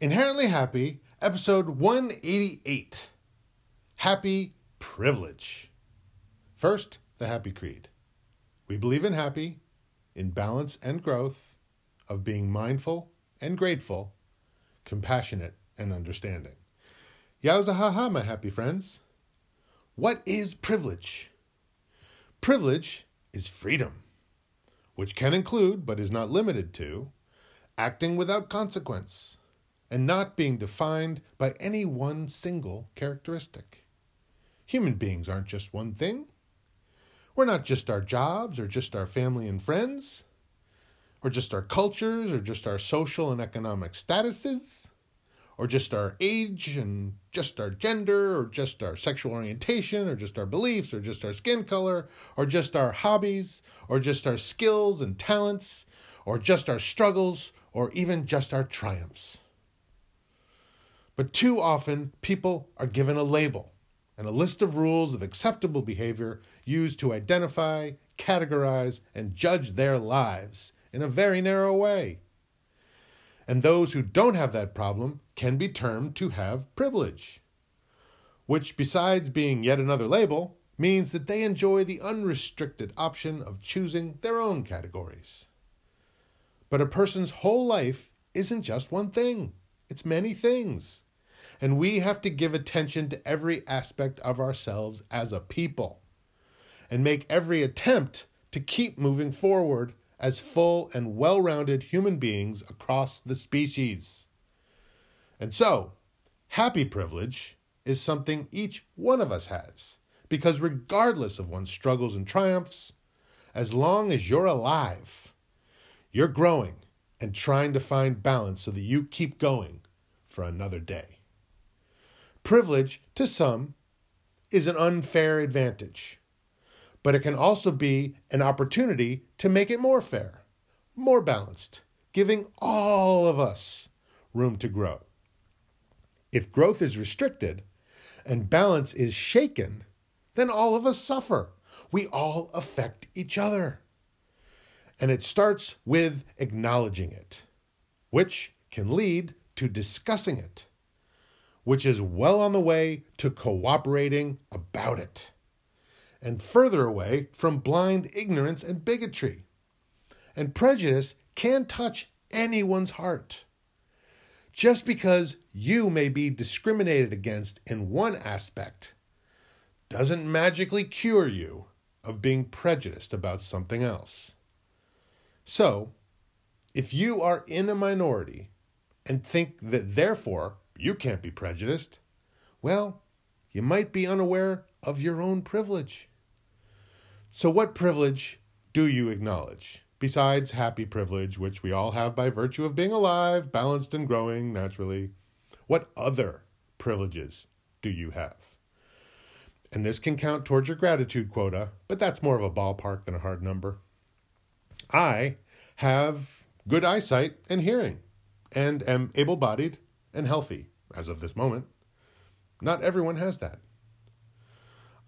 Inherently Happy, episode 188 Happy Privilege. First, the Happy Creed. We believe in happy, in balance and growth, of being mindful and grateful, compassionate and understanding. Yowza ha ha, my happy friends. What is privilege? Privilege is freedom, which can include, but is not limited to, acting without consequence and not being defined by any one single characteristic. Human beings aren't just one thing. We're not just our jobs or just our family and friends, or just our cultures or just our social and economic statuses, or just our age and just our gender or just our sexual orientation or just our beliefs or just our skin color or just our hobbies or just our skills and talents or just our struggles or even just our triumphs. But too often, people are given a label and a list of rules of acceptable behavior used to identify, categorize, and judge their lives in a very narrow way. And those who don't have that problem can be termed to have privilege, which, besides being yet another label, means that they enjoy the unrestricted option of choosing their own categories. But a person's whole life isn't just one thing, it's many things and we have to give attention to every aspect of ourselves as a people and make every attempt to keep moving forward as full and well rounded human beings across the species. And so, happy privilege is something each one of us has, because regardless of one's struggles and triumphs, as long as you're alive, you're growing and trying to find balance so that you keep going for another day. Privilege, to some, is an unfair advantage, but it can also be an opportunity to make it more fair, more balanced, giving all of us room to grow. If growth is restricted and balance is shaken, then all of us suffer. We all affect each other. And it starts with acknowledging it, which can lead to discussing it which is well on the way to cooperating about it, and further away from blind ignorance and bigotry. And prejudice can touch anyone's heart. Just because you may be discriminated against in one aspect doesn't magically cure you of being prejudiced about something else. So, if you are in a minority and think that therefore you can't be prejudiced. Well, you might be unaware of your own privilege. So, what privilege do you acknowledge? Besides happy privilege, which we all have by virtue of being alive, balanced, and growing naturally, what other privileges do you have? And this can count towards your gratitude quota, but that's more of a ballpark than a hard number. I have good eyesight and hearing, and am able bodied and healthy as of this moment. Not everyone has that.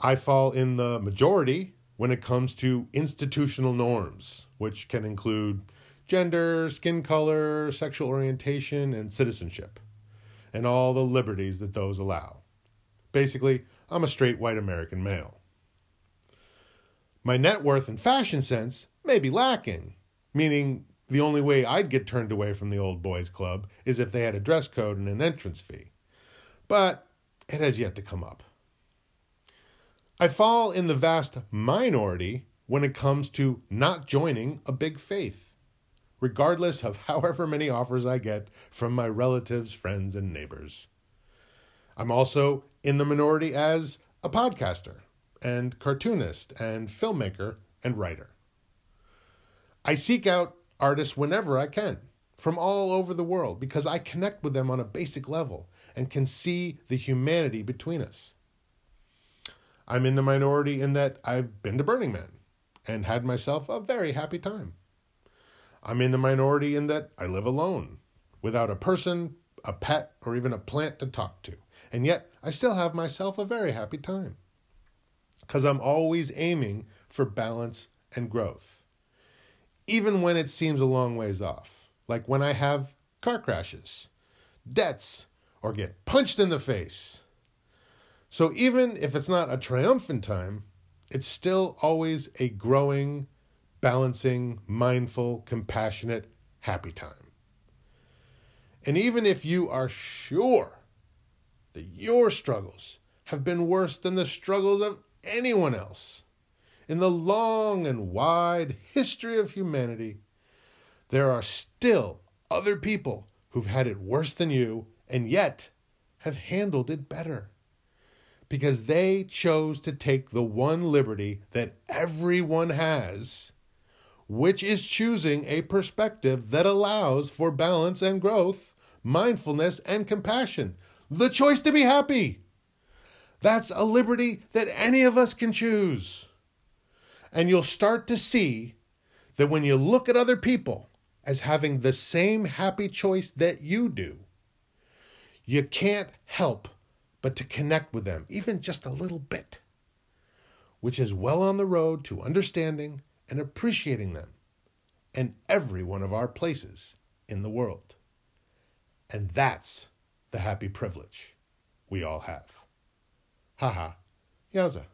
I fall in the majority when it comes to institutional norms, which can include gender, skin color, sexual orientation, and citizenship, and all the liberties that those allow. Basically, I'm a straight white American male. My net worth and fashion sense may be lacking, meaning the only way I'd get turned away from the old boys club is if they had a dress code and an entrance fee. But it has yet to come up. I fall in the vast minority when it comes to not joining a big faith, regardless of however many offers I get from my relatives, friends, and neighbors. I'm also in the minority as a podcaster and cartoonist and filmmaker and writer. I seek out artists whenever I can from all over the world because I connect with them on a basic level and can see the humanity between us. I'm in the minority in that I've been to Burning Man and had myself a very happy time. I'm in the minority in that I live alone, without a person, a pet, or even a plant to talk to. And yet, I still have myself a very happy time. Because I'm always aiming for balance and growth even when it seems a long ways off, like when I have car crashes, debts, or get punched in the face. So even if it's not a triumphant time, it's still always a growing, balancing, mindful, compassionate, happy time. And even if you are sure that your struggles have been worse than the struggles of anyone else, in the long and wide history of humanity, there are still other people who've had it worse than you and yet have handled it better. Because they chose to take the one liberty that everyone has, which is choosing a perspective that allows for balance and growth, mindfulness and compassion. The choice to be happy. That's a liberty that any of us can choose. And you'll start to see that when you look at other people as having the same happy choice that you do, you can't help but to connect with them, even just a little bit, which is well on the road to understanding and appreciating them and every one of our places in the world. And that's the happy privilege we all have. Haha, yowza.